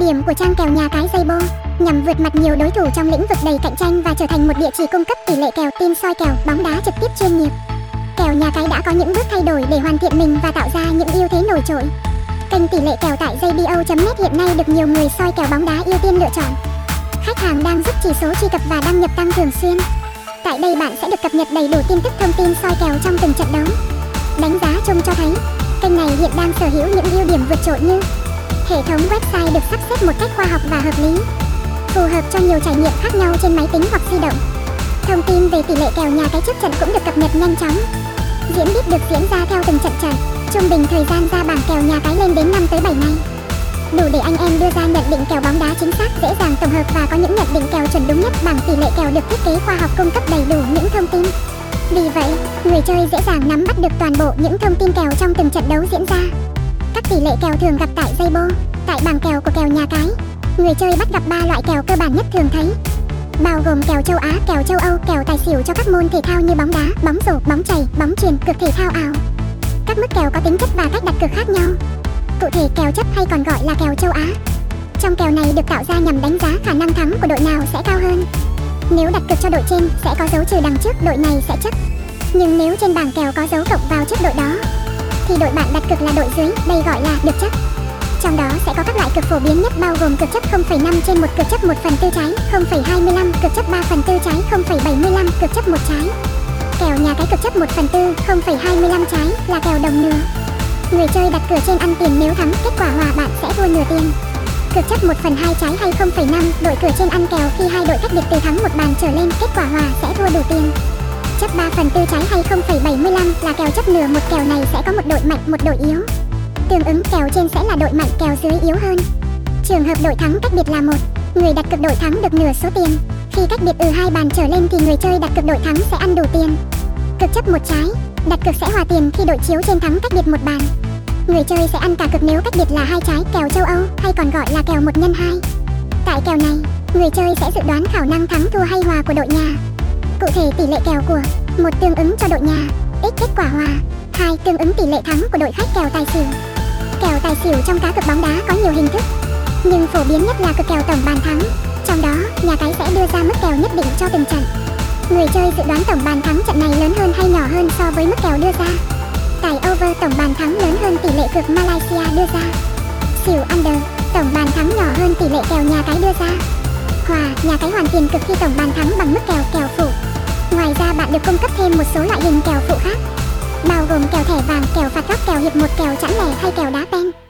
điểm của trang kèo nhà cái Weibo nhằm vượt mặt nhiều đối thủ trong lĩnh vực đầy cạnh tranh và trở thành một địa chỉ cung cấp tỷ lệ kèo tin soi kèo bóng đá trực tiếp chuyên nghiệp. Kèo nhà cái đã có những bước thay đổi để hoàn thiện mình và tạo ra những ưu thế nổi trội. Kênh tỷ lệ kèo tại JBO.net hiện nay được nhiều người soi kèo bóng đá ưu tiên lựa chọn. Khách hàng đang giúp chỉ số truy cập và đăng nhập tăng thường xuyên. Tại đây bạn sẽ được cập nhật đầy đủ tin tức thông tin soi kèo trong từng trận đấu. Đánh giá chung cho thấy, kênh này hiện đang sở hữu những ưu điểm vượt trội như Hệ thống website được sắp xếp một cách khoa học và hợp lý, phù hợp cho nhiều trải nghiệm khác nhau trên máy tính hoặc di động. Thông tin về tỷ lệ kèo nhà cái trước trận cũng được cập nhật nhanh chóng. Diễn biết được diễn ra theo từng trận trận, trung bình thời gian ra bảng kèo nhà cái lên đến 5 tới 7 ngày. Đủ để anh em đưa ra nhận định kèo bóng đá chính xác, dễ dàng tổng hợp và có những nhận định kèo chuẩn đúng nhất. bằng tỷ lệ kèo được thiết kế khoa học cung cấp đầy đủ những thông tin. Vì vậy, người chơi dễ dàng nắm bắt được toàn bộ những thông tin kèo trong từng trận đấu diễn ra. Các tỷ lệ kèo thường gặp tại Weibo, tại bảng kèo của kèo nhà cái. Người chơi bắt gặp 3 loại kèo cơ bản nhất thường thấy, bao gồm kèo châu Á, kèo châu Âu, kèo tài xỉu cho các môn thể thao như bóng đá, bóng rổ, bóng chày, bóng chuyền, cực thể thao ảo. Các mức kèo có tính chất và cách đặt cược khác nhau. Cụ thể kèo chấp hay còn gọi là kèo châu Á. Trong kèo này được tạo ra nhằm đánh giá khả năng thắng của đội nào sẽ cao hơn. Nếu đặt cược cho đội trên sẽ có dấu trừ đằng trước đội này sẽ chấp. Nhưng nếu trên bảng kèo có dấu cộng vào trước đội đó thì đội bạn đặt cược là đội dưới, đây gọi là được chấp. Trong đó sẽ có các loại cực phổ biến nhất bao gồm cực chấp 0,5 trên 1 cực chấp 1 phần tư trái, 0,25 cực chấp 3 phần tư trái, 0,75 cực chấp 1 trái. Kèo nhà cái cực chấp 1 phần tư, 0,25 trái là kèo đồng nửa. Người chơi đặt cửa trên ăn tiền nếu thắng, kết quả hòa bạn sẽ thua nửa tiền. Cực chấp 1 phần 2 trái hay 0,5, đội cửa trên ăn kèo khi hai đội cách biệt từ thắng một bàn trở lên, kết quả hòa sẽ thua đủ tiền chấp 3 phần tư trái hay 0,75 là kèo chấp nửa một kèo này sẽ có một đội mạnh, một đội yếu. Tương ứng kèo trên sẽ là đội mạnh, kèo dưới yếu hơn. Trường hợp đội thắng cách biệt là một, người đặt cược đội thắng được nửa số tiền. Khi cách biệt từ hai bàn trở lên thì người chơi đặt cược đội thắng sẽ ăn đủ tiền. Cực chấp một trái, đặt cược sẽ hòa tiền khi đội chiếu trên thắng cách biệt một bàn. Người chơi sẽ ăn cả cực nếu cách biệt là hai trái kèo châu Âu hay còn gọi là kèo một nhân hai. Tại kèo này, người chơi sẽ dự đoán khả năng thắng thua hay hòa của đội nhà. Cụ thể tỷ lệ kèo của một tương ứng cho đội nhà, x kết quả hòa, hai tương ứng tỷ lệ thắng của đội khách kèo tài xỉu. Kèo tài xỉu trong cá cược bóng đá có nhiều hình thức, nhưng phổ biến nhất là cực kèo tổng bàn thắng. Trong đó, nhà cái sẽ đưa ra mức kèo nhất định cho từng trận. Người chơi dự đoán tổng bàn thắng trận này lớn hơn hay nhỏ hơn so với mức kèo đưa ra. Tài over tổng bàn thắng lớn hơn tỷ lệ cược Malaysia đưa ra. Xỉu under, tổng bàn thắng nhỏ hơn tỷ lệ kèo nhà cái đưa ra. Hòa, nhà cái hoàn tiền cực khi tổng bàn thắng bằng mức kèo kèo phụ. Ngoài ra bạn được cung cấp thêm một số loại hình kèo phụ khác, bao gồm kèo thẻ vàng, kèo phạt góc, kèo hiệp một, kèo chẵn lẻ hay kèo đá pen.